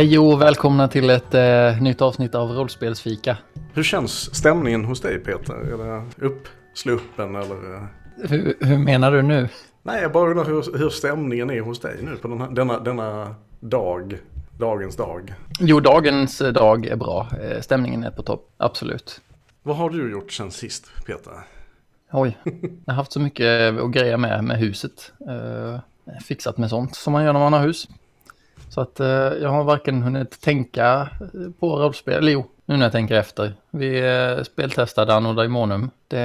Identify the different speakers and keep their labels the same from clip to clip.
Speaker 1: Hej och välkomna till ett eh, nytt avsnitt av Rollspelsfika.
Speaker 2: Hur känns stämningen hos dig Peter? Är det uppsluppen eller? eh?
Speaker 1: Hur, hur menar du nu?
Speaker 2: Nej, jag bara undrar hur, hur stämningen är hos dig nu på den här, denna, denna dag. Dagens dag.
Speaker 1: Jo, dagens dag är bra. Eh, Stämningen är på topp, absolut.
Speaker 2: Vad har du gjort sen sist Peter?
Speaker 1: Oj, jag har haft så mycket att greja med med huset. Eh, fixat med sånt som man gör när man har hus. Så att eh, jag har varken hunnit tänka på rollspel, eller jo, nu när jag tänker efter. Vi eh, speltestade Anno Daemonum. Det,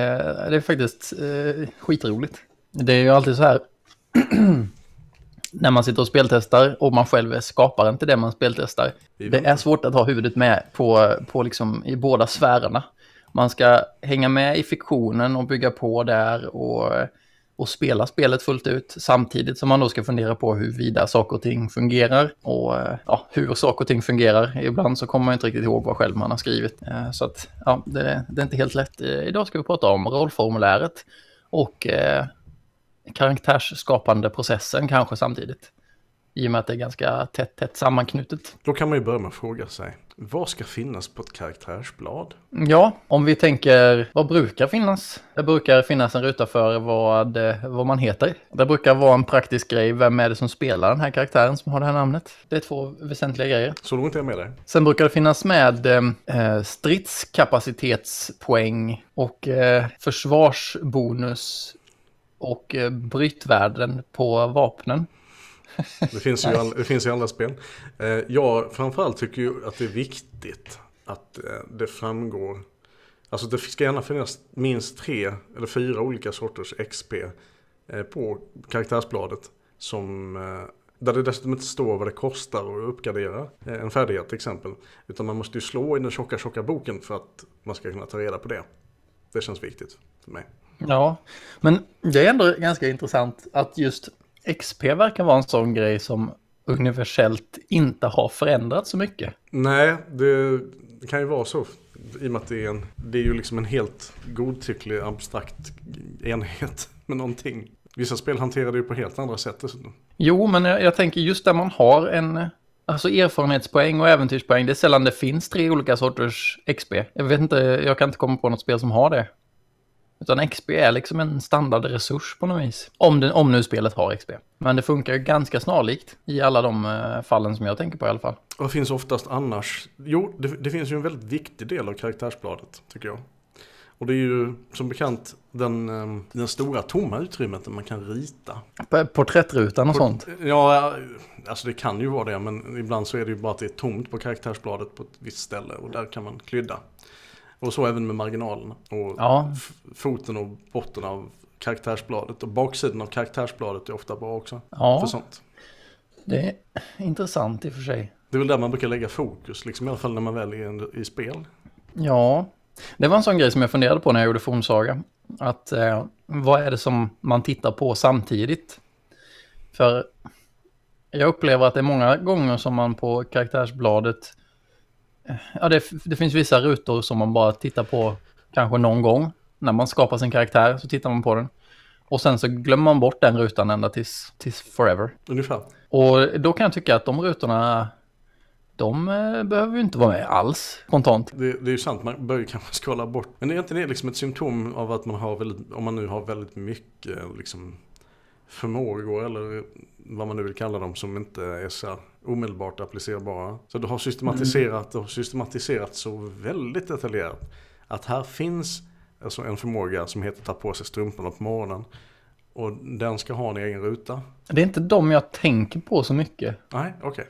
Speaker 1: det är faktiskt eh, skitroligt. Det är ju alltid så här när man sitter och speltestar och man själv är skaparen till det man speltestar.
Speaker 2: Vi
Speaker 1: Det är svårt att ha huvudet med på, på liksom i båda sfärerna. Man ska hänga med i fiktionen och bygga på där och, och spela spelet fullt ut samtidigt som man då ska fundera på huruvida saker och ting fungerar och eh, ja, hur saker och ting fungerar. Ibland så kommer man inte riktigt ihåg vad själv man har skrivit. Eh, så att ja, det, det är inte helt lätt. Eh, idag ska vi prata om rollformuläret och eh, karaktärsskapande processen kanske samtidigt. I och med att det är ganska tätt, tätt sammanknutet.
Speaker 2: Då kan man ju börja med att fråga sig. Vad ska finnas på ett karaktärsblad?
Speaker 1: Ja, om vi tänker vad brukar finnas? Det brukar finnas en ruta för vad, eh, vad man heter. Det brukar vara en praktisk grej. Vem är det som spelar den här karaktären som har det här namnet? Det är två väsentliga grejer.
Speaker 2: Så då inte jag med dig.
Speaker 1: Sen brukar det finnas med eh, stridskapacitetspoäng och eh, försvarsbonus och eh, brytvärden på vapnen.
Speaker 2: Det finns ju, all, det finns i alla spel. Eh, jag framförallt tycker ju att det är viktigt att eh, det framgår. Alltså det ska gärna finnas minst tre eller fyra olika sorters XP eh, på karaktärsbladet. Som, där det dessutom inte står vad det kostar att uppgradera en färdighet till exempel. Utan man måste ju slå i den tjocka tjocka boken för att man ska kunna ta reda på det. Det känns viktigt för mig.
Speaker 1: Ja, men det är ändå ganska intressant att just XP verkar vara en sån grej som universellt inte har förändrats så mycket.
Speaker 2: Nej, det, det kan ju vara så. I och med att det är, en, det är ju liksom en helt godtycklig, abstrakt enhet med någonting. Vissa spel hanterar det ju på helt andra sätt dessutom.
Speaker 1: Jo, men jag, jag tänker just där man har en alltså erfarenhetspoäng och äventyrspoäng. Det är sällan det finns tre olika sorters XP. Jag vet inte, jag kan inte komma på något spel som har det. Utan XP är liksom en standardresurs på något vis. Om, den, om nu spelet har XP. Men det funkar ju ganska snarlikt i alla de eh, fallen som jag tänker på i alla fall.
Speaker 2: Vad finns oftast annars? Jo, det, det finns ju en väldigt viktig del av karaktärsbladet, tycker jag. Och det är ju som bekant den, eh, den stora tomma utrymmet där man kan rita.
Speaker 1: Porträttrutan och sånt.
Speaker 2: Ja, alltså det kan ju vara det, men ibland så är det ju bara att det är tomt på karaktärsbladet på ett visst ställe och där kan man klydda. Och så även med marginalerna. Och
Speaker 1: Ja.
Speaker 2: foten och botten av karaktärsbladet. Och baksidan av karaktärsbladet är ofta bra också. För
Speaker 1: Ja,
Speaker 2: sånt.
Speaker 1: det är intressant i och för sig.
Speaker 2: Det är väl där man brukar lägga fokus, liksom i alla fall när man väl är i spel.
Speaker 1: Ja, det var en sån grej som jag funderade på när jag gjorde Fornsaga. Att eh, vad är det som man tittar på samtidigt? För jag upplever att det är många gånger som man på karaktärsbladet... Ja, det, det finns vissa rutor som man bara tittar på kanske någon gång. När man skapar sin karaktär så tittar man på den. Och sen så glömmer man bort den rutan ända tills, tills forever.
Speaker 2: Ungefär.
Speaker 1: Och då kan jag tycka att de rutorna, de eh, behöver ju inte vara med alls spontant.
Speaker 2: Det, det är ju sant, man bör ju kanske skala bort. Men är inte det liksom ett symptom av att man har väldigt, om man nu har väldigt mycket liksom förmågor eller vad man nu vill kalla dem som inte är så omedelbart applicerbara. Så du har systematiserat och systematiserat så väldigt detaljerat. Att här finns alltså en förmåga som heter ta på sig strumporna på morgonen. Och den ska ha en egen ruta.
Speaker 1: Det är inte de jag tänker på så mycket.
Speaker 2: Nej, okej.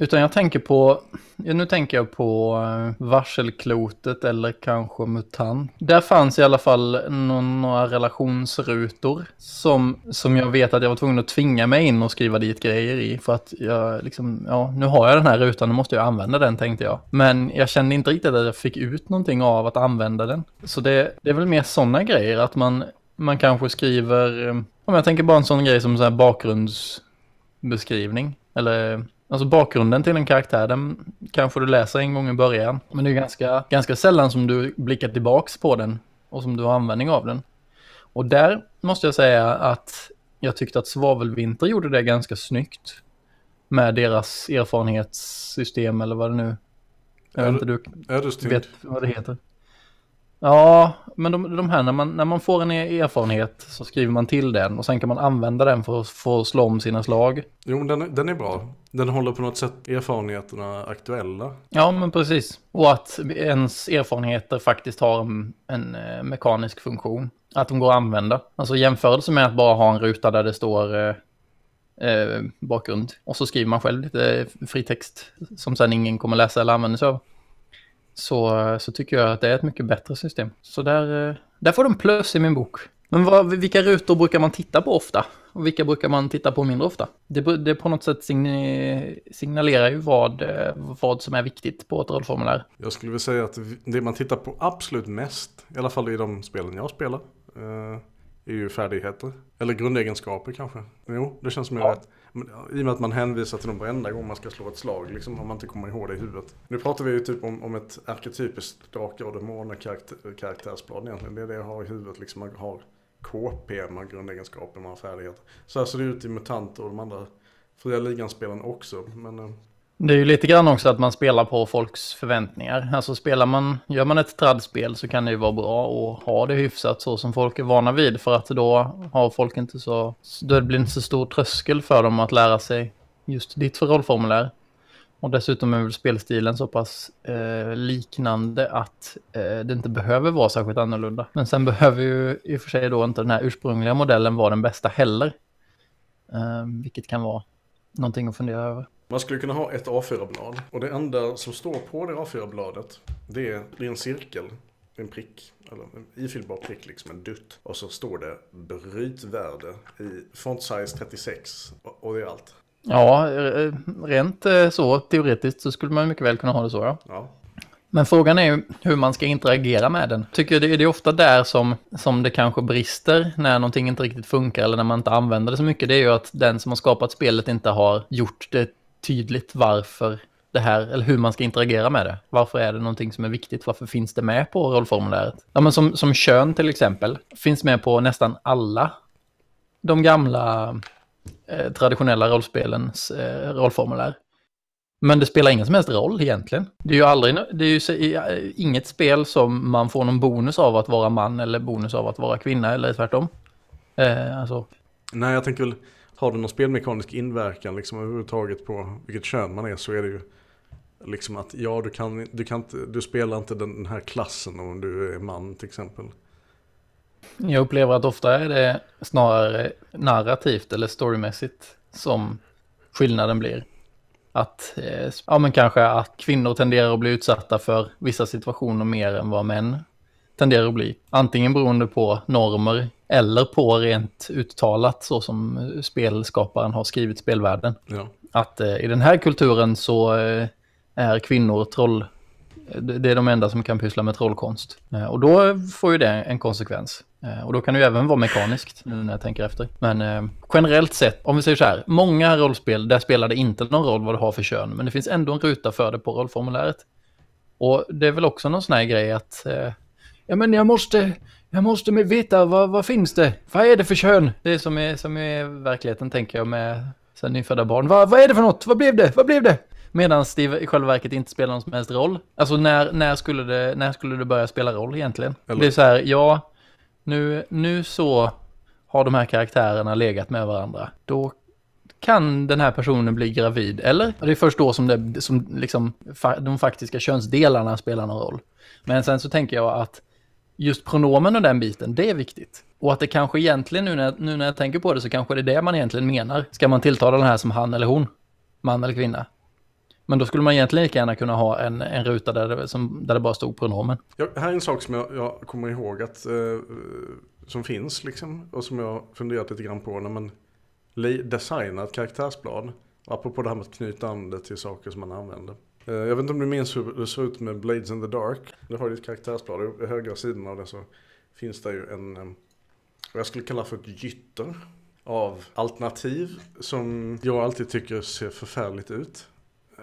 Speaker 1: Utan jag tänker på, ja, nu tänker jag på eh, varselklotet eller kanske mutant. Där fanns i alla fall några relationsrutor som, som jag vet att jag var tvungen att tvinga mig in och skriva dit grejer i. För att jag liksom, ja, nu har jag den här rutan, nu måste jag använda den tänkte jag. Men jag kände inte riktigt att jag fick ut någonting av att använda den. Så det, det är väl mer sådana grejer, att man, man kanske skriver, eh, om jag tänker bara en sån grej som så här bakgrundsbeskrivning. Eller Alltså bakgrunden till en karaktär, den kanske du läser en gång i början. Men det är ganska, ganska sällan som du blickar tillbaks på den och som du har användning av den. Och där måste jag säga att jag tyckte att Svavelvinter gjorde det ganska snyggt. med deras erfarenhetssystem eller vad det nu... Jag vet inte, du vet vad det heter. Ja, men de, de här när man, när man får en erfarenhet så skriver man till den och sen kan man använda den för att få slå om sina slag.
Speaker 2: Jo, den, är- den är bra. Den håller på något sätt erfarenheterna aktuella.
Speaker 1: Ja, men precis. Och att ens erfarenheter faktiskt har en, en eh, mekanisk funktion. Att de går att använda. Alltså jämförelse med att bara ha en ruta där det står eh, eh, bakgrund. Och så skriver man själv lite fritext som sen ingen kommer läsa eller använda sig av. Så, så tycker jag att det är ett mycket bättre system. Så där, eh, där får de plus i min bok. Men vad, vilka rutor brukar man titta på ofta? Och vilka brukar man titta på mindre ofta? Det, det på något sätt signalerar ju vad, eh, vad som är viktigt på ett rollformulär.
Speaker 2: Jag skulle vilja säga att det man tittar på absolut mest, i alla fall i de spelen jag spelar, eh, är ju färdigheter. Eller grundegenskaper kanske. Jo, det känns som
Speaker 1: Ja.
Speaker 2: ja, I och med att man hänvisar till dem varenda gång man ska slå ett slag, liksom, om man inte kommer ihåg det i huvudet. Nu pratar vi ju typ om, om ett arketypiskt drakar och demoner karaktär, karaktärsblad egentligen. Det är det jag har i huvudet, liksom man har KP, man har grundegenskaper, man har färdigheter. Så här ser det ut i MUTANT och de andra fria ligan-spelen också. Men eh,
Speaker 1: det är ju lite grann också att man spelar på folks förväntningar. Alltså spelar man, gör man ett tradspel så kan det ju vara bra att ha det hyfsat så som folk är vana vid. För att då har folk inte så, då blir det inte så stor tröskel för dem att lära sig just ditt rollformulär. Och dessutom är väl spelstilen så pass eh, liknande att eh, det inte behöver vara särskilt annorlunda. Men sen behöver ju i och för sig då inte den här ursprungliga modellen vara den bästa heller. Eh, vilket kan vara någonting att fundera över.
Speaker 2: Man skulle kunna ha ett A4-blad och det enda som står på det A4-bladet det är, det är en cirkel, en prick, eller en ifyllbar prick, liksom en dutt. Och så står det brytvärde i font size 36 och, det är allt.
Speaker 1: Ja, rent eh, så teoretiskt så skulle man mycket väl kunna ha det så ja.
Speaker 2: Ja,
Speaker 1: Men frågan är hur man ska interagera med den. Tycker det, det är ofta där som, som det kanske brister när någonting inte riktigt funkar eller när man inte använder det så mycket. Det är ju att den som har skapat spelet inte har gjort det tydligt varför det här, eller hur man ska interagera med det. Varför är det någonting som är viktigt? Varför finns det med på rollformuläret? Ja, men som, som kön till exempel, finns med på nästan alla de gamla eh, traditionella rollspelens eh, rollformulär. Men det spelar ingen som helst roll egentligen. Det är ju aldrig, det är ju eh, inget spel som man får någon bonus av att vara man eller bonus av att vara kvinna eller tvärtom. Eh, alltså,
Speaker 2: nej jag tänker väl, har det någon spelmekanisk inverkan liksom överhuvudtaget på vilket kön man är så är det ju liksom att ja, du kan, du kan inte, du spelar inte den, den här klassen om du är man till exempel.
Speaker 1: jag upplever att ofta är det snarare narrativt eller storymässigt som skillnaden blir. Att, eh, ja men kanske att kvinnor tenderar att bli utsatta för vissa situationer mer än vad män tenderar att bli. Antingen beroende på normer eller på rent uttalat så som spelskaparen har skrivit spelvärlden.
Speaker 2: Ja.
Speaker 1: Att eh, i den här kulturen så eh, är kvinnor troll... Det är de enda som kan pyssla med trollkonst. Eh, och då får ju det en konsekvens. Eh, och då kan det ju även vara mekaniskt nu när jag tänker efter. Men eh, generellt sett, om vi säger så här, många rollspel, där spelar det inte någon roll vad du har för kön, men det finns ändå en ruta för det på rollformuläret. Och det är väl också någon sån här grej att, eh, ja men jag måste, jag måste med veta vad, vad finns det? Vad är det för kön? Det är som i, som i verkligheten tänker jag med sen nyfödda barn. Vad, vad är det för något? Vad blev det? Vad blev det? Medan det i själva verket inte spelar någon som helst roll. Alltså när, när, skulle, det, när skulle det börja spela roll egentligen?
Speaker 2: Eller-
Speaker 1: Det är så här, ja, nu, nu så har de här karaktärerna legat med varandra. Då kan den här personen bli gravid, eller? Det är först då som, det, som liksom, de faktiska könsdelarna spelar någon roll. Men sen så tänker jag att just pronomen och den biten, det är viktigt. Och att det kanske egentligen, nu när, nu när jag tänker på det, så kanske det är det man egentligen menar. Ska man tilltala den här som han eller hon? Man eller kvinna? Men då skulle man egentligen lika gärna kunna ha en, en ruta där det, som, där det bara stod pronomen.
Speaker 2: Ja, här är en sak som jag, jag kommer ihåg att eh, som finns liksom och som jag har funderat lite grann på när man designar ett karaktärsblad. Apropå det här med att knyta an det till saker som man använder. Eh, jag vet inte om du minns hur det ser ut med Blades in the Dark. Du har ju ett karaktärsblad i högra sidan av det så finns det ju en, eh, vad jag skulle kalla för ett gytter av alternativ som jag alltid tycker ser förfärligt ut.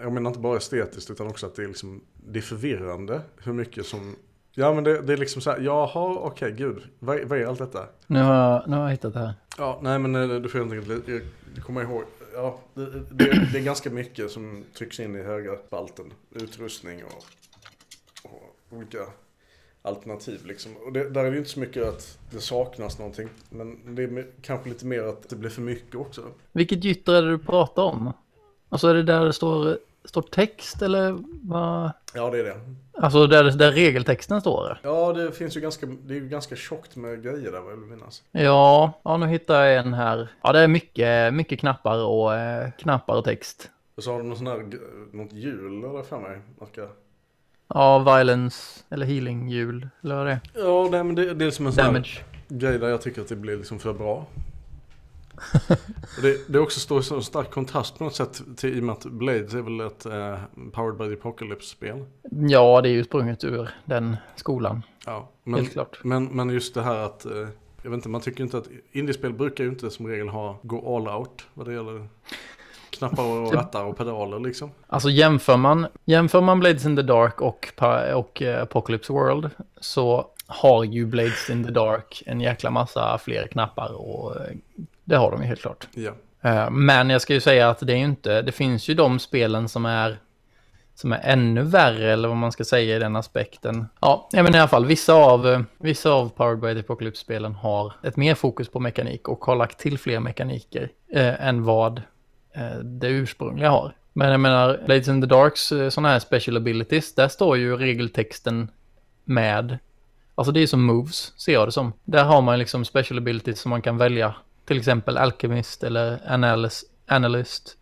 Speaker 2: Jag menar inte bara estetiskt utan också att det är, liksom, det är förvirrande hur mycket som... Ja men det, det är liksom så här, jaha okej gud, vad, är- vad är allt detta?
Speaker 1: Nu har, jag, nu har jag hittat det här.
Speaker 2: Ja, nej men eh, du får helt enkelt jag kommer ihåg ja, det, det, det är ganska mycket som trycks in i höga spalten. Utrustning och, och olika alternativ liksom. Och det, där är det inte så mycket att det saknas någonting. Men det är kanske lite mer att det blir för mycket också.
Speaker 1: Vilket gytter är det du pratar om? Alltså är det där det står, står text eller vad?
Speaker 2: Ja det är det.
Speaker 1: Alltså där, där regeltexten står?
Speaker 2: Ja det finns ju ganska, det är ju ganska tjockt med grejer där vad jag vill minnas.
Speaker 1: Ja, ja nu hittar jag en här. Ja det är mycket, mycket knappar och eh, knappar och text.
Speaker 2: Och så har du någon sån här, något hjul där för mig. Ska
Speaker 1: Ja, violence eller healing hjul eller vad det är.
Speaker 2: Ja, nej, men det, det är som en sån
Speaker 1: Damage.
Speaker 2: grej där jag tycker att det blir liksom för bra. Det, det också står i så stark kontrast på något sätt till i och med att Blades är väl ett eh, Powered by the Apocalypse-spel.
Speaker 1: Ja, det är ju sprunget ur den skolan.
Speaker 2: Ja,
Speaker 1: men, Helt klart.
Speaker 2: Men, men just det här att, eh, jag vet inte, man tycker inte att indiespel brukar ju inte som regel ha gå all out vad det gäller knappar och rattar och pedaler liksom.
Speaker 1: Alltså jämför man, jämför man Blades in the Dark och, och uh, Apocalypse World så har ju Blades in the Dark en jäkla massa fler knappar och uh, det har de ju helt klart.
Speaker 2: Ja.
Speaker 1: Uh, men jag ska ju säga att det är ju inte, det finns ju de spelen som är som är ännu värre eller vad man ska säga i den aspekten. Ja, men i alla fall vissa av, vissa av Powered by the Apocalypse-spelen har ett mer fokus på mekanik och har lagt till fler mekaniker eh, än vad Eh, det ursprungliga har. Men jag menar, Blades in the Darks eh, sådana här special abilities, där står ju regeltexten med. Alltså det är som moves, ser jag det som. Där har man liksom special abilities som man kan välja. Till exempel Alchemist eller Analyst, analyst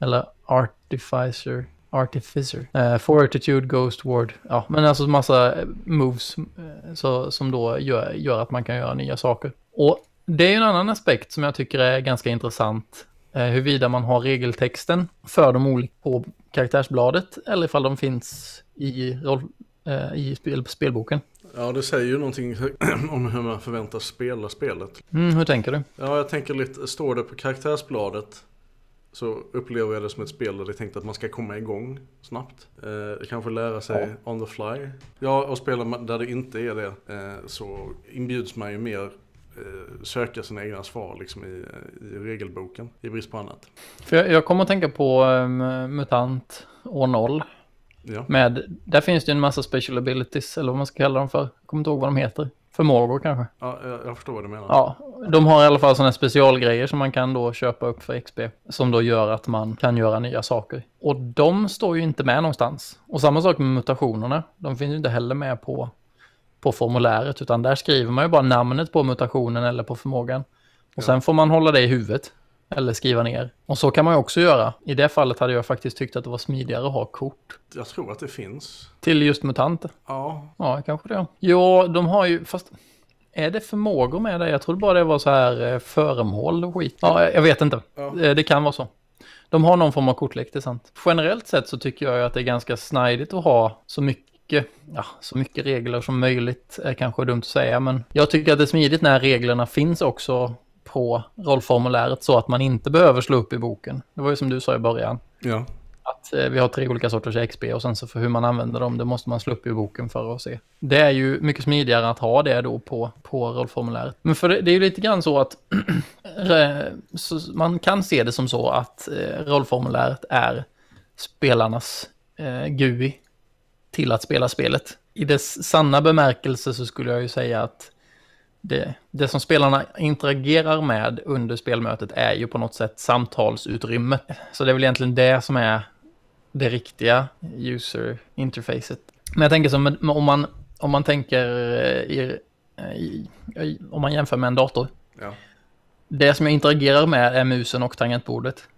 Speaker 1: eller Artificer. Artificer. Uh, Fortitude, Ghost Ward. Ja, men alltså massa moves uh, så, som då gör, gör att man kan göra nya saker. Och det är en annan aspekt som jag tycker är ganska intressant eh, huruvida man har regeltexten för de olika på karaktärsbladet eller ifall de finns i, roll, eh, i spel, spelboken.
Speaker 2: Ja, det säger ju någonting om hur man förväntas spela spelet.
Speaker 1: Mm, hur tänker du?
Speaker 2: Ja, jag tänker lite, står det på karaktärsbladet så upplever jag det som ett spel där det är tänkt att man ska komma igång snabbt. Eh, kanske lära sig ja. on the fly. Ja, och spelar där det inte är det eh, så inbjuds man ju mer Eh, söka sina egna svar liksom i, i regelboken i brist på annat.
Speaker 1: För jag, jag kommer att tänka på um, MUTANT år 0. Ja. Med, där finns det en massa special abilities, eller vad man ska kalla dem för. Jag kommer inte ihåg vad de heter. Förmågor kanske.
Speaker 2: Ja, jag, jag förstår vad du menar.
Speaker 1: Ja, de har i alla fall sådana specialgrejer som man kan då köpa upp för XP. Som då gör att man kan göra nya saker. Och de står ju inte med någonstans. Och samma sak med mutationerna. De finns ju inte heller med på på formuläret, utan där skriver man ju bara namnet på mutationen eller på förmågan. Och ja. sen får man hålla det i huvudet eller skriva ner. Och så kan man ju också göra. I det fallet hade jag faktiskt tyckt att det var smidigare att ha kort.
Speaker 2: Jag tror att det finns.
Speaker 1: Till just mutanter?
Speaker 2: Ja.
Speaker 1: Ja, kanske det. Jo, de har ju, fast är det förmågor med det? Jag trodde bara det var så här eh, föremål och skit. Ja, jag vet inte. Ja. Det, det kan vara så. De har någon form av kortlek, det är sant. Generellt sett så tycker jag att det är ganska snidigt att ha så mycket mycket, ja, så mycket regler som möjligt är kanske dumt att säga, men jag tycker att det är smidigt när reglerna finns också på rollformuläret så att man inte behöver slå upp i boken. Det var ju som du sa i början.
Speaker 2: Ja.
Speaker 1: Att eh, vi har tre olika sorters XP och sen så för hur man använder dem, det måste man slå upp i boken för att se. Det är ju mycket smidigare att ha det då på, på rollformuläret. Men för det, det är ju lite grann så att så man kan se det som så att eh, rollformuläret är spelarnas eh, GUI till att spela spelet. I dess sanna bemärkelse så skulle jag ju säga att det, det som spelarna interagerar med under spelmötet är ju på något sätt samtalsutrymme. Så det är väl egentligen det som är det riktiga user interfacet. Men jag tänker som om man, om man tänker eh, i, i, i, om man jämför med en dator.
Speaker 2: Ja.
Speaker 1: Det som jag interagerar med är musen och tangentbordet.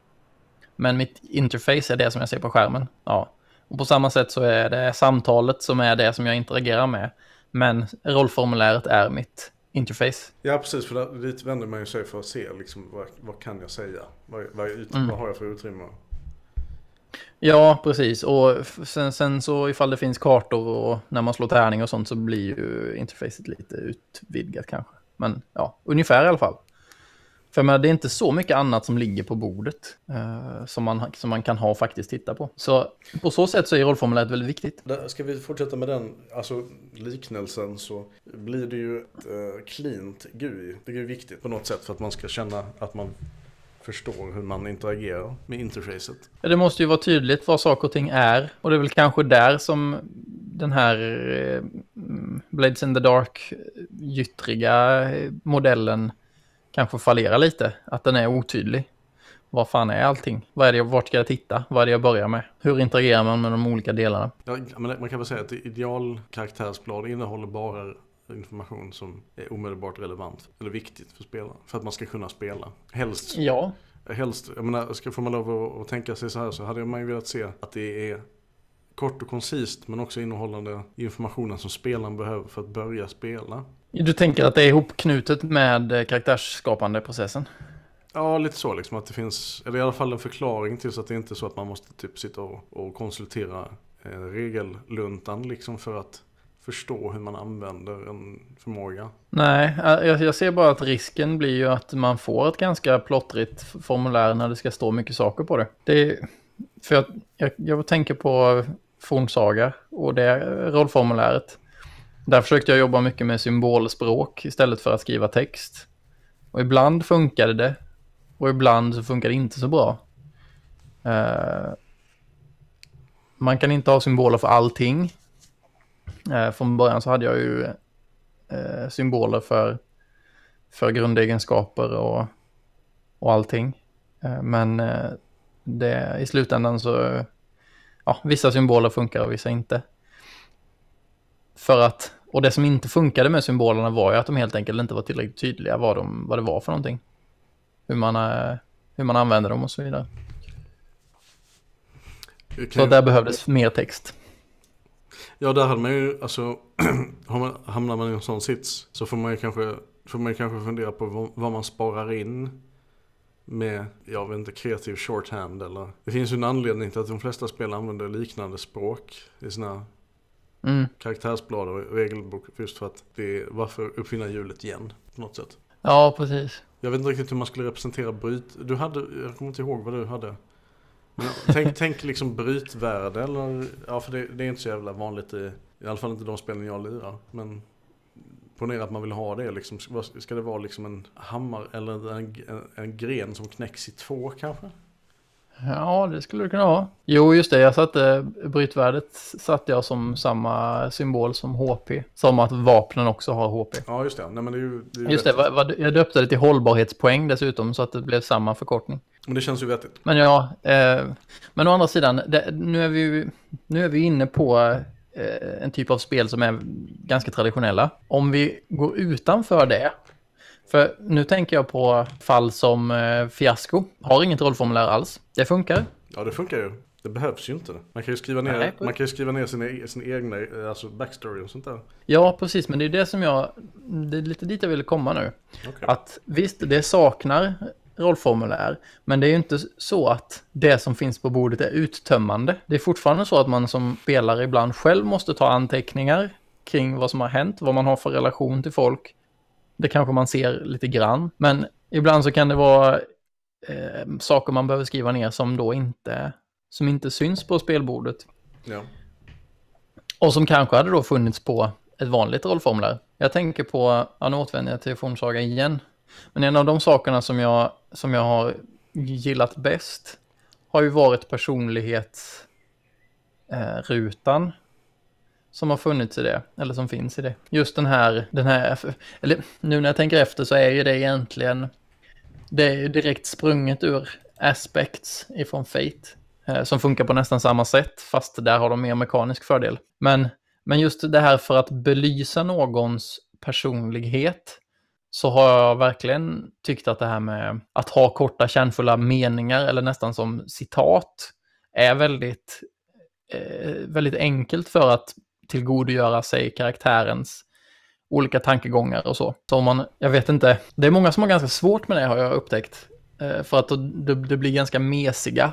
Speaker 1: Men mitt interface är det som jag ser på skärmen. Ja. Och på samma sätt så är det samtalet som är det som jag interagerar med. Men rollformuläret är mitt interface.
Speaker 2: Ja, precis. För där, dit vänder man ju sig för att se liksom, vad, vad kan jag säga? Vad, vad, ut, mm. vad har jag för utrymme?
Speaker 1: Ja, precis. Och sen, sen, så ifall det finns kartor och när man slår tärning och sånt så blir ju interfacet lite utvidgat kanske. Men ja, ungefär i alla fall. För men, det är inte så mycket annat som ligger på bordet eh, som, man, som man kan ha och faktiskt titta på. Så på så sätt så är rollformuläret väldigt viktigt.
Speaker 2: ska vi fortsätta med den alltså, liknelsen så blir det ju ett eh, cleant GUI. Det är ju viktigt på något sätt för att man ska känna att man förstår hur man interagerar med interfacet.
Speaker 1: Ja, det måste ju vara tydligt vad saker och ting är. Och det är väl kanske där som den här eh, Blades in the Dark gyttriga modellen kanske fallerar lite. Att den är otydlig. Vad fan är allting? Vad är det, vart ska jag titta? Vad är det jag börjar med? Hur interagerar man med de olika delarna?
Speaker 2: Ja, man kan väl säga att ideal karaktärsblad innehåller bara information som är omedelbart relevant eller viktigt för spelaren. För att man ska kunna spela. Helst,
Speaker 1: ja.
Speaker 2: helst jag menar, ska få man lov att, att tänka sig så här så hade man ju velat se att det är kort och koncist men också innehållande informationen som spelaren behöver för att börja spela.
Speaker 1: Du tänker att det är ihopknutet med karaktärsskapande processen?
Speaker 2: Ja, lite så liksom att det finns, eller i alla fall en förklaring till så att det inte är så att man måste typ sitta och, och konsultera eh, regelluntan liksom för att förstå hur man använder en förmåga.
Speaker 1: Nej, jag, jag, ser bara att risken blir ju att man får ett ganska plottrigt formulär när det ska stå mycket saker på det. det för jag, jag, jag tänker på fornsaga och det rollformuläret. Där försökte jag jobba mycket med symbolspråk istället för att skriva text. Och ibland funkade det och ibland så funkar det inte så bra. Uh, man kan inte ha symboler för allting. Uh, från början så hade jag ju uh, symboler för, för grundegenskaper och, och allting. men det, i slutändan så, ja, vissa symboler funkar och vissa inte. För att, och det som inte funkade med symbolerna var ju att de helt enkelt inte var tillräckligt tydliga vad, de, vad det var för någonting hur man, eh, hur man använder dem och så vidare. Okay. Så där behövdes mer text.
Speaker 2: Ja, där hade man ju, alltså, hamnar man i en sån sits så får man ju kanske, får man kanske fundera på vad man sparar in med, jag vet inte, kreativ shorthand eller. Det finns ju en anledning till att de flesta spel använder liknande språk i sina mm. karaktärsblad och regelbok. Just för att det är, varför uppfinna hjulet igen på något sätt.
Speaker 1: Ja, precis.
Speaker 2: Jag vet inte riktigt hur man skulle representera bryt... Du hade, jag kommer inte ihåg vad du hade. Men tänk, tänk liksom brytvärde eller, ja för det, det, är inte så jävla vanligt i, i alla fall inte de spelen jag lirar. Men ponera att man vill ha det liksom, ska det vara liksom en hammare eller en, en, en gren som knäcks i två kanske?
Speaker 1: Ja, det skulle det kunna vara. Jo, just det. Jag satte brytvärdet satte jag som samma symbol som HP. Som att vapnen också har HP.
Speaker 2: Ja, just det. Nej, men det är ju,
Speaker 1: det är just rätt. det. Va, va, jag döpte det till hållbarhetspoäng dessutom så att det blev samma förkortning.
Speaker 2: Men det känns ju vettigt.
Speaker 1: Men ja, eh, men å andra sidan, det, nu, är vi, nu är vi inne på eh, en typ av spel som är ganska traditionella. Om vi går utanför det för nu tänker jag på fall som eh, Fiasko. Har inget rollformulär alls. Det funkar.
Speaker 2: Ja, det funkar ju. Det behövs ju inte. Man kan ju skriva ner, Nej, man kan skriva ner sin, e-, sin egna eh, alltså backstory och sånt där.
Speaker 1: Ja, precis. Men det är det som jag... Det är lite dit jag ville komma nu. Okay. Att visst, det saknar rollformulär. Men det är ju inte så att det som finns på bordet är uttömmande. Det är fortfarande så att man som spelare ibland själv måste ta anteckningar kring vad som har hänt, vad man har för relation till folk det kanske man ser lite grann, men ibland så kan det vara eh, saker man behöver skriva ner som då inte, som inte syns på spelbordet. Ja. Och som kanske hade då funnits på ett vanligt rollformulär. Jag tänker på, ja nu återvänder jag till Fornsaga igen, men en av de sakerna som jag, som jag har gillat bäst har ju varit personlighetsrutan. Eh, som har funnits i det, eller som finns i det. Just den här, den här, eller nu när jag tänker efter så är ju det egentligen, det är ju direkt sprunget ur Aspects ifrån Fate. Eh, som funkar på nästan samma sätt, fast där har de mer mekanisk fördel. Men, men just det här för att belysa någons personlighet så har jag verkligen tyckt att det här med att ha korta kärnfulla meningar eller nästan som citat är väldigt, eh, väldigt enkelt för att tillgodogöra sig karaktärens olika tankegångar och så. Så man, jag vet inte, det är många som har ganska svårt med det har jag upptäckt. Eh, för att det, det blir ganska mesiga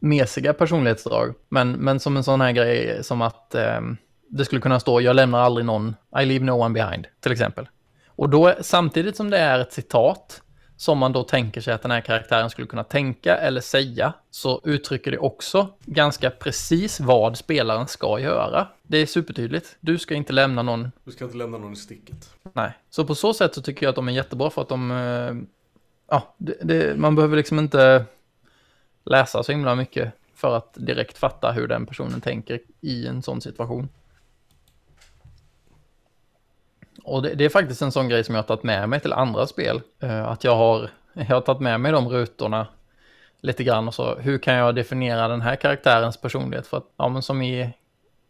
Speaker 1: mesiga personlighetsdrag. Men, men som en sån här grej som att eh, det skulle kunna stå jag lämnar aldrig någon, I leave no one behind, till exempel. Och då samtidigt som det är ett citat som man då tänker sig att den här karaktären skulle kunna tänka eller säga, så uttrycker det också ganska precis vad spelaren ska göra. Det är supertydligt. Du ska inte lämna någon...
Speaker 2: Du ska inte lämna någon i sticket.
Speaker 1: Nej. Så på så sätt så tycker jag att de är jättebra för att de... Eh, ja, det, det, man behöver liksom inte läsa så himla mycket för att direkt fatta hur den personen tänker i en sån situation. Och det, det, är faktiskt en sån grej som jag har tagit med mig till andra spel. Uh, att jag har, jag har tagit med mig de rutorna lite grann och så hur kan jag definiera den här karaktärens personlighet? För att, ja men som i,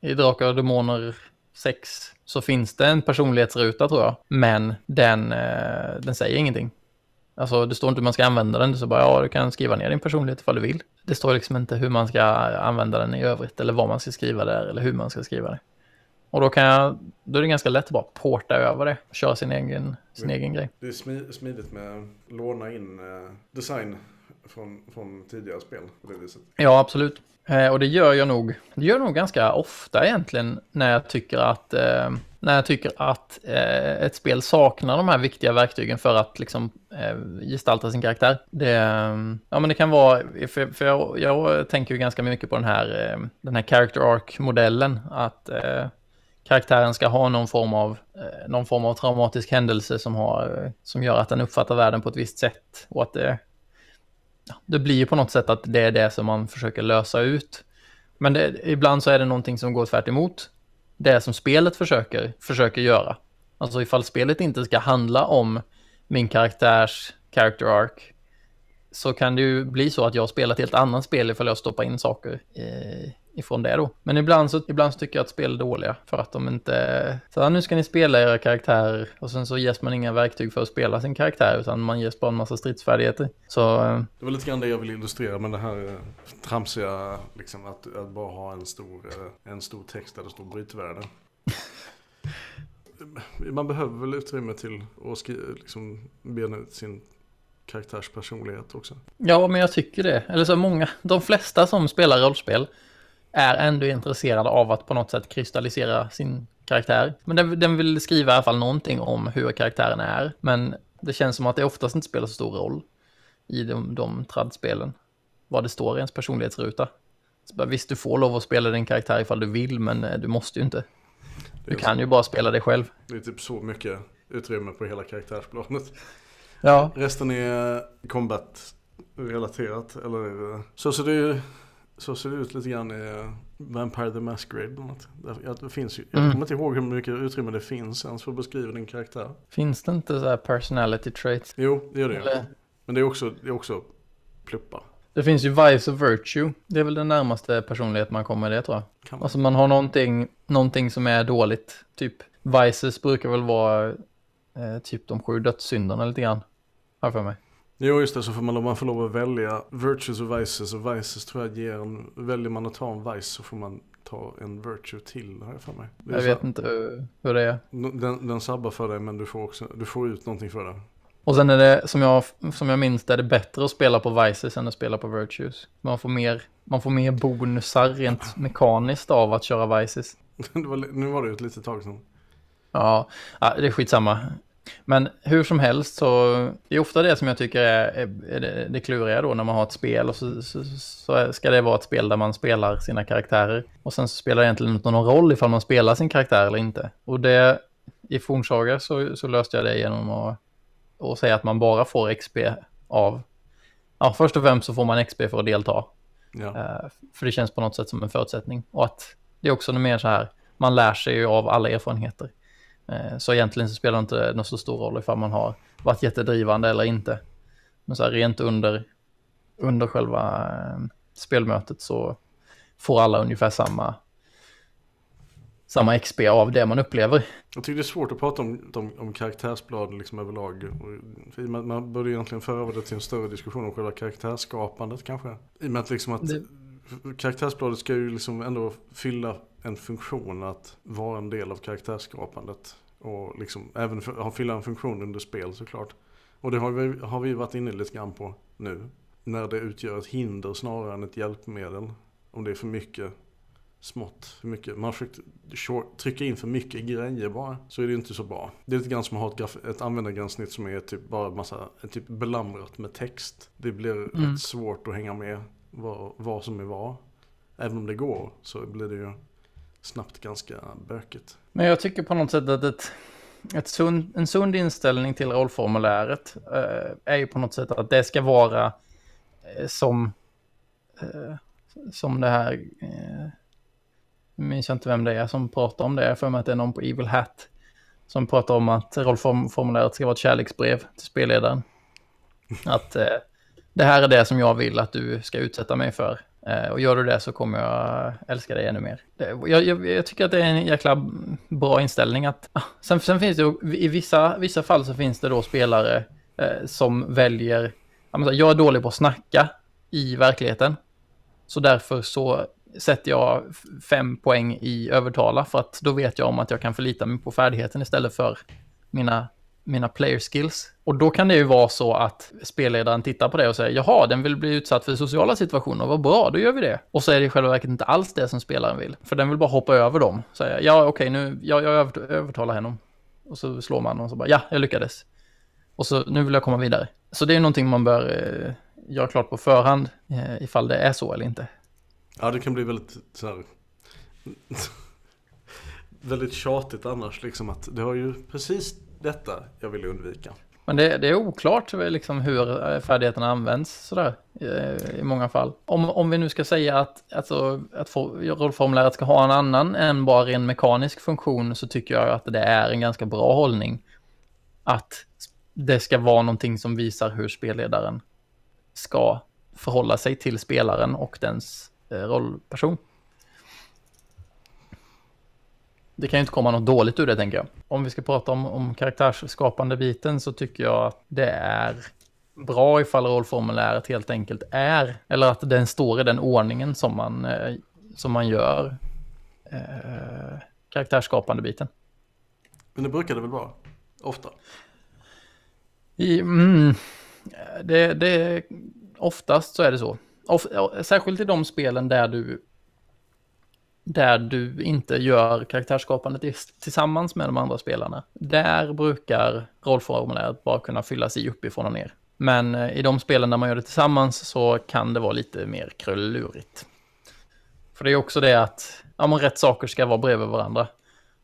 Speaker 1: i Drakar och Demoner 6 så finns det en personlighetsruta tror jag. Men den, uh, den säger ingenting. Alltså det står inte hur man ska använda den, det står bara ja du kan skriva ner din personlighet ifall du vill. Det står liksom inte hur man ska använda den i övrigt eller vad man ska skriva där eller hur man ska skriva det. Och då kan jag, då är det ganska lätt att bara porta över det och köra sin egen, sin
Speaker 2: det,
Speaker 1: egen grej.
Speaker 2: Det är smidigt med att låna in eh, design från, från tidigare spel på det viset.
Speaker 1: Ja, absolut. Eh, och det gör jag nog, det gör jag nog ganska ofta egentligen när jag tycker att, eh, när jag tycker att eh, ett spel saknar de här viktiga verktygen för att liksom eh, gestalta sin karaktär. Det, ja, men det kan vara, för, för jag, jag, tänker ju ganska mycket på den här, eh, den här character arc-modellen, att eh, karaktären ska ha någon form av, eh, någon form av traumatisk händelse som, har, eh, som gör att den uppfattar världen på ett visst sätt. Och att det, ja, det blir ju på något sätt att det är det som man försöker lösa ut. Men det, ibland så är det någonting som går tvärt emot det som spelet försöker, försöker göra. Alltså ifall spelet inte ska handla om min karaktärs character arc så kan det ju bli så att jag spelar ett helt annat spel ifall jag stoppar in saker i, ifrån det då. Men ibland så, ibland så tycker jag att spel är dåliga för att de inte... Så nu ska ni spela era karaktärer och sen så ges man inga verktyg för att spela sin karaktär utan man ges bara en massa stridsfärdigheter. Så...
Speaker 2: Det var lite grann det jag vill illustrera med det här eh, tramsiga, liksom att, att bara ha en stor, eh, en stor text där det står brytvärde. man behöver väl utrymme till att skriva, liksom, bena ut sin karaktärs personlighet också.
Speaker 1: Ja, men jag tycker det. Eller så många, de flesta som spelar rollspel är ändå intresserad av att på något sätt kristallisera sin karaktär. Men den, den vill skriva i alla fall någonting om hur karaktären är. Men det känns som att det oftast inte spelar så stor roll i de, de tradspelen. Vad det står i ens personlighetsruta. Så visst, du får lov att spela din karaktär ifall du vill, men eh, du måste ju inte. Du kan så. ju bara spela dig själv.
Speaker 2: Det är typ så mycket utrymme på hela karaktärsplanet.
Speaker 1: Ja.
Speaker 2: Resten är combat relaterat. Eller, så ser det så ser det ut lite grann i Vampire the Masquerade bland annat. Det finns ju, jag mm. kommer inte ihåg hur mycket utrymme det finns ens för att beskriva din karaktär.
Speaker 1: Finns det inte så här personality traits?
Speaker 2: Jo, det gör det Eller... Men det är också, det är också pluppar.
Speaker 1: Det finns ju Vice och Virtue. Det är väl den närmaste personlighet man kommer det tror jag. Kan man? Alltså man har någonting, någonting som är dåligt. Typ Vices brukar väl vara eh, typ de sju dödssynderna lite grann. Har för mig.
Speaker 2: Jo just det, så får man, man får lov att välja virtues och vices och vices tror jag ger en, väljer man att ta en vice så får man ta en virtue till har jag för mig.
Speaker 1: Jag vet inte hur, det är.
Speaker 2: Den, den sabbar för dig men du får också, du får ut någonting för det.
Speaker 1: Och sen är det, som jag, som jag minns det, är det bättre att spela på vices än att spela på virtues. Man får mer, man får mer bonusar rent mekaniskt av att köra vices.
Speaker 2: var, nu var det ju ett litet tag sedan.
Speaker 1: Ja, det är skitsamma. Men hur som helst så det är ofta det som jag tycker är, är, det, det kluriga då när man har ett spel och så, så, så, ska det vara ett spel där man spelar sina karaktärer. Och sen så spelar det egentligen inte någon roll ifall man spelar sin karaktär eller inte. Och det i Fornsaga så, så löste jag det genom att, att säga att man bara får XP av, ja först och främst så får man XP för att delta. Ja. Uh, för det känns på något sätt som en förutsättning. Och att det är också mer så här, man lär sig ju av alla erfarenheter. Eh, så egentligen så spelar det inte någon så stor roll ifall man har varit jättedrivande eller inte. Men så här rent under, under själva eh, spelmötet så får alla ungefär samma, samma XP av det man upplever.
Speaker 2: Jag tycker det är svårt att prata om, om, om karaktärsblad liksom överlag. Man, man borde egentligen föra över det till en större diskussion om själva karaktärsskapandet kanske. I och med att, liksom att det... karaktärsbladet ska ju liksom ändå fylla en funktion att vara en del av karaktärsskapandet. Och liksom även för, fylla en funktion under spel såklart. Och det har vi, har vi varit inne lite grann på nu. När det utgör ett hinder snarare än ett hjälpmedel. Om det är för mycket smått, för mycket. Man försökt trycka in för mycket grejer bara. Så är det inte så bra. Det är lite grann som att ha ett, ett användargränssnitt som är typ bara massa, typ belamrat med text. Det blir mm. rätt svårt att hänga med vad, vad som är vad. Även om det går så blir det ju snabbt ganska bökigt.
Speaker 1: Men jag tycker på något sätt att ett, ett sund, en sund inställning till rollformuläret eh, är ju på något sätt att det ska vara eh, som, eh, som det här, eh, minns jag inte vem det är som pratar om det, för mig att det är någon på Evil Hat som pratar om att rollformuläret ska vara ett kärleksbrev till spelledaren. Att eh, det här är det som jag vill att du ska utsätta mig för. Eh, och gör du det så kommer jag älska dig ännu mer. Jag, jag, jag, tycker att det är en jäkla bra inställning. Att, ah, sen, sen finns det i vissa, vissa fall så finns det då spelare eh, som väljer, jag är dålig på att snacka i verkligheten. Så därför så sätter jag fem poäng i övertala för att då vet jag om att jag kan förlita mig på färdigheten istället för mina mina player skills. Och då kan det ju vara så att spelledaren tittar på det och säger jaha, den vill bli utsatt för sociala situationer, vad bra, då gör vi det. Och så är det i själva verket inte alls det som spelaren vill, för den vill bara hoppa över dem. Säga ja, okej, okay, nu, jag, jag övertalar henne. Och så slår man och så bara ja, jag lyckades. Och så nu vill jag komma vidare. Så det är någonting man bör eh, göra klart på förhand eh, ifall det är så eller inte.
Speaker 2: Ja, det kan bli väldigt så här, väldigt tjatigt annars liksom att det har ju precis detta jag vill undvika.
Speaker 1: Men det, det är oklart liksom, hur eh, färdigheterna används sådär, i, i många fall. Om, om vi nu ska säga att, alltså, att rollformuläret ska ha en annan än bara en mekanisk funktion så tycker jag att det är en ganska bra hållning. Att det ska vara någonting som visar hur spelledaren ska förhålla sig till spelaren och dens eh, rollperson. Det kan ju inte komma något dåligt ur det tänker jag. Om vi ska prata om, om karaktärsskapande biten så tycker jag att det är bra ifall rollformuläret helt enkelt är, eller att den står i den ordningen som man, eh, som man gör eh, karaktärsskapande biten.
Speaker 2: Men det brukar det väl vara? Ofta?
Speaker 1: I, mm, det, det, oftast så är det så. Of, särskilt i de spelen där du där du inte gör karaktärsskapandet tillsammans med de andra spelarna. Där brukar rollformuläret bara kunna fyllas i uppifrån och ner. Men eh, i de spelen där man gör det tillsammans så kan det vara lite mer krullurigt. För det är också det att ja, men rätt saker ska vara bredvid varandra.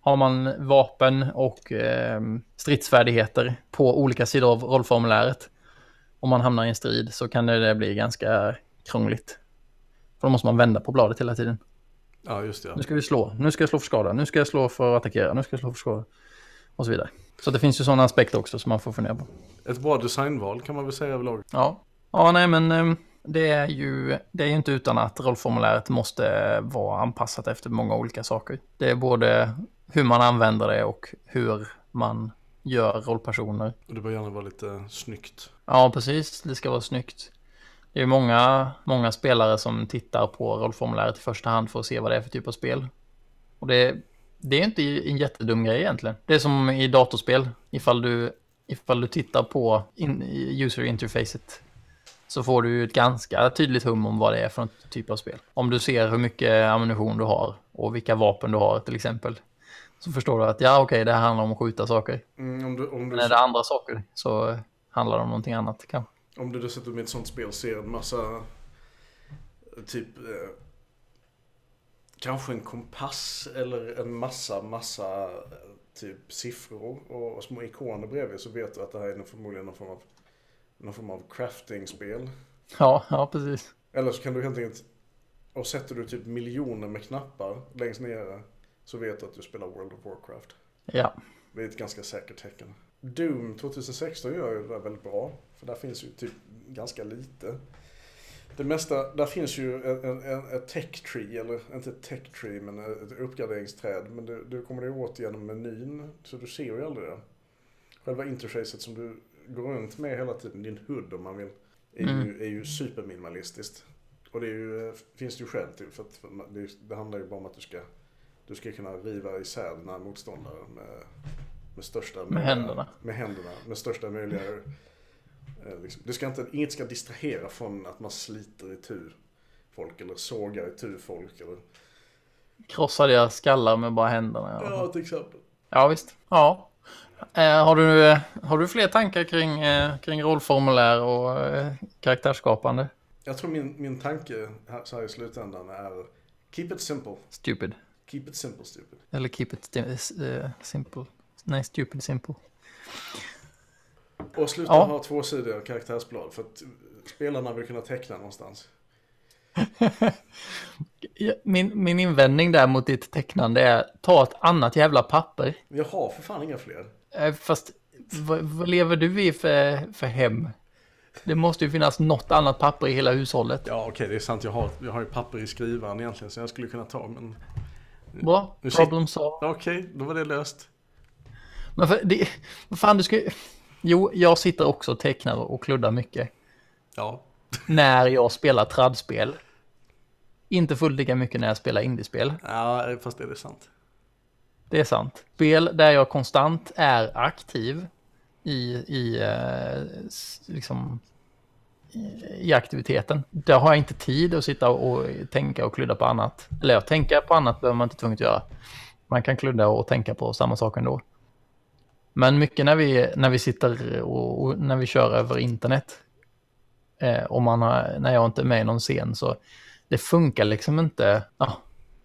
Speaker 1: Har man vapen och eh, stridsfärdigheter på olika sidor av rollformuläret, om man hamnar i en strid så kan det bli ganska krångligt. För då måste man vända på bladet hela tiden.
Speaker 2: Ja, just det.
Speaker 1: Nu ska vi slå. Nu ska jag slå för skada. Nu ska jag slå för att attackera. Nu ska jag slå för skada. Och så vidare. Så det finns ju sådana aspekter också som man får fundera på.
Speaker 2: Ett bra designval kan man väl säga överlag.
Speaker 1: Ja. Ja, nej men ehm, det är ju det är ju inte utan att rollformuläret måste vara anpassat efter många olika saker. Det är både hur man använder det och hur man gör rollpersoner.
Speaker 2: Och det bör gärna vara lite snyggt.
Speaker 1: Ja, precis. Det ska vara snyggt. Det är många, många spelare som tittar på rollformuläret i första hand för att se vad det är för typ av spel. Och det, det är inte en jättedum grej egentligen. Det är som i datorspel. Ifall du, ifall du tittar på in, user interfacet så får du ett ganska tydligt hum om vad det är för typ av spel. Om du ser hur mycket ammunition du har och vilka vapen du har till exempel. Så förstår du att ja okej okay, det här handlar om att skjuta saker.
Speaker 2: Mm, om du, om du...
Speaker 1: Men är det andra saker så handlar det om någonting annat kanske.
Speaker 2: Om du dessutom i ett sånt spel ser en massa typ eh, kanske en kompass eller en massa, massa typ siffror och, och små ikoner bredvid så vet du att det här är förmodligen någon form av, någon form av crafting-spel.
Speaker 1: Ja, ja precis.
Speaker 2: Eller så kan du helt enkelt, och sätter du typ miljoner med knappar längst nere så vet du att du spelar World of Warcraft.
Speaker 1: Ja.
Speaker 2: Det är ett ganska säkert tecken. Doom 2016 gör ju det väldigt bra. För där finns ju typ ganska lite. Det mesta, där finns ju ett tech tree, eller inte ett tech tree men ett uppgraderingsträd. Men du, du kommer det åt genom menyn, så du ser ju aldrig det. Själva interfacet som du går runt med hela tiden, din HUD om man vill, är, mm. ju, är ju superminimalistiskt. Och det är ju, finns det ju skäl till, för att det, det handlar ju bara om att du ska, du ska kunna riva isär dina motståndare med med största
Speaker 1: med händerna.
Speaker 2: Med händerna, med största möjliga eh, Liksom. Det ska inte, inget ska distrahera från att man sliter i tur folk eller sågar i tur folk. Eller...
Speaker 1: Krossar deras skallar med bara händerna.
Speaker 2: Ja, till exempel.
Speaker 1: Ja, visst. Ja. Eh, har, du, eh, har du fler tankar kring, eh, kring rollformulär och eh, karaktärsskapande?
Speaker 2: Jag tror min, min tanke här, så här i slutändan är Keep it simple.
Speaker 1: Stupid.
Speaker 2: Keep it simple stupid.
Speaker 1: Eller keep it uh, simple nej, stupid simple.
Speaker 2: Och sluta
Speaker 1: Ja.
Speaker 2: ha tvåsidiga karaktärsblad för att spelarna vill kunna teckna någonstans.
Speaker 1: Min, min invändning där mot ditt tecknande är ta ett annat jävla papper.
Speaker 2: Jag har för fan inga fler.
Speaker 1: Eh, Fast vad, vad lever du i för, för hem? Det måste ju finnas något annat papper i hela hushållet.
Speaker 2: Ja okej det är sant jag har, jag har ju papper i skrivaren egentligen så jag skulle kunna ta men
Speaker 1: Bra, problem solved.
Speaker 2: okej då var det löst.
Speaker 1: Men för, det, vad fan du ska Jo, jag sitter också och tecknar och kluddar mycket.
Speaker 2: Ja.
Speaker 1: När jag spelar tradspel. Inte fullt lika mycket när jag spelar indiespel.
Speaker 2: Ja fast är det sant.
Speaker 1: Det är sant. Spel där jag konstant är aktiv i, i, eh, liksom, i, i aktiviteten. Där har jag inte tid att sitta och tänka och kludda på annat. Eller ja, tänka på annat behöver man inte tvunget göra. Man kan kludda och tänka på samma sak ändå. Men mycket när vi, när vi sitter och, och när vi kör över internet. Eh, och man har, när jag inte är med i någon scen så det funkar liksom inte. Ja,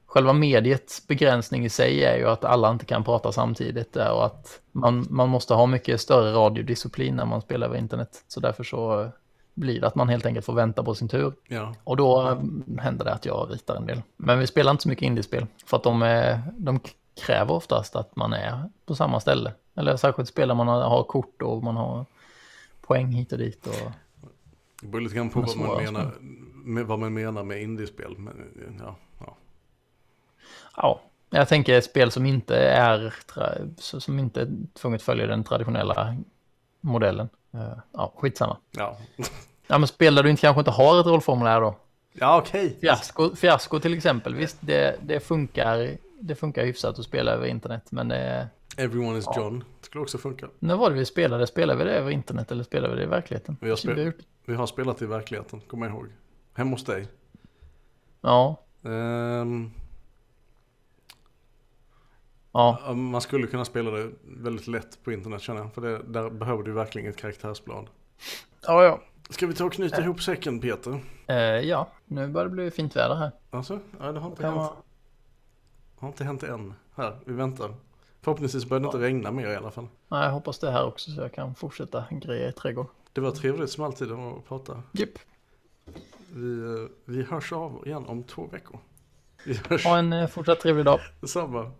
Speaker 1: själva mediets begränsning i sig är ju att alla inte kan prata samtidigt där och att man, man måste ha mycket större radiodisciplin när man spelar över internet. Så därför så blir det att man helt enkelt får vänta på sin tur.
Speaker 2: Ja.
Speaker 1: Och då mm, händer det att jag ritar en del. Men vi spelar inte så mycket indiespel för att de, är, de kräver oftast att man är på samma ställe. Eller särskilt spel där man har, kort och man har poäng hit och dit. Och...
Speaker 2: Det beror lite grann på vad man, menar, med, vad man menar med indiespel. Men, ja, ja.
Speaker 1: Ja, jag tänker spel som inte är som inte tvunget följer den traditionella modellen. Eh, Ja, skitsamma.
Speaker 2: Ja,
Speaker 1: Ja, men spel där du inte, kanske inte har ett rollformulär då.
Speaker 2: ja okej.
Speaker 1: Fiasko, fiasko till exempel, visst det, det funkar det funkar hyfsat att spela över internet. Men det,
Speaker 2: Everyone is John. Skulle också funka.
Speaker 1: när var det vi spelade? Spelade vi det över internet eller spelade vi det i verkligheten?
Speaker 2: Vi har spel-
Speaker 1: Vi har
Speaker 2: spelat i verkligheten, kommer jag ihåg. Hemma hos dig.
Speaker 1: Ja,
Speaker 2: Ehm,
Speaker 1: ja,
Speaker 2: ja, man skulle kunna spela det väldigt lätt på internet känner jag. För det, där behöver du verkligen ett karaktärsblad.
Speaker 1: ja, ja.
Speaker 2: Ska vi ta och knyta ihop säcken Peter?
Speaker 1: Eh, ja, nu börjar det bli fint väder här.
Speaker 2: Alltså? Ja, det har inte hänt.
Speaker 1: man...
Speaker 2: Har inte hänt än. Här, vi väntar. Förhoppningsvis börjar det inte regna mer i alla fall.
Speaker 1: Nej, jag hoppas det här också så jag kan fortsätta greja i trädgården.
Speaker 2: Det var trevligt som alltid att prata.
Speaker 1: Jipp.
Speaker 2: Vi, eh, vi hörs av igen om två veckor.
Speaker 1: Ha en eh, fortsatt trevlig dag.
Speaker 2: detsamma.